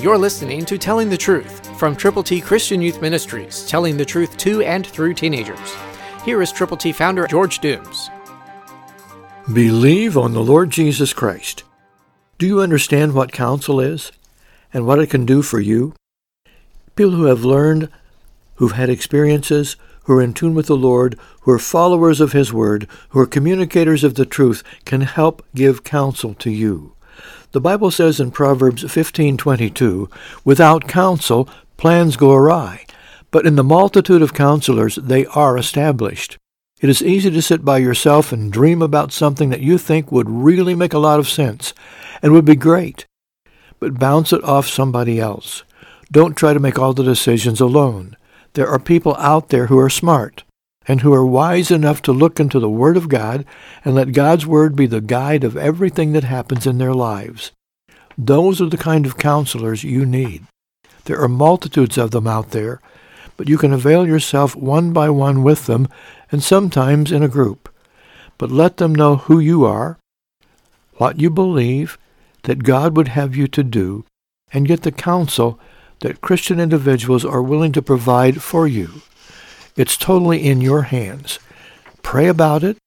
You're listening to Telling the Truth from Triple T Christian Youth Ministries, telling the truth to and through teenagers. Here is Triple T founder George Dooms. Believe on the Lord Jesus Christ. Do you understand what counsel is and what it can do for you? People who have learned, who've had experiences, who are in tune with the Lord, who are followers of His Word, who are communicators of the truth, can help give counsel to you. The Bible says in Proverbs 15:22, "Without counsel plans go awry, but in the multitude of counselors they are established." It is easy to sit by yourself and dream about something that you think would really make a lot of sense and would be great, but bounce it off somebody else. Don't try to make all the decisions alone. There are people out there who are smart and who are wise enough to look into the Word of God and let God's Word be the guide of everything that happens in their lives. Those are the kind of counselors you need. There are multitudes of them out there, but you can avail yourself one by one with them and sometimes in a group. But let them know who you are, what you believe, that God would have you to do, and get the counsel that Christian individuals are willing to provide for you. It's totally in your hands. Pray about it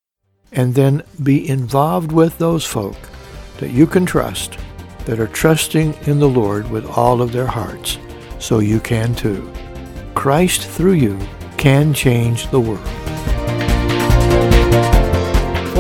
and then be involved with those folk that you can trust that are trusting in the Lord with all of their hearts so you can too. Christ through you can change the world.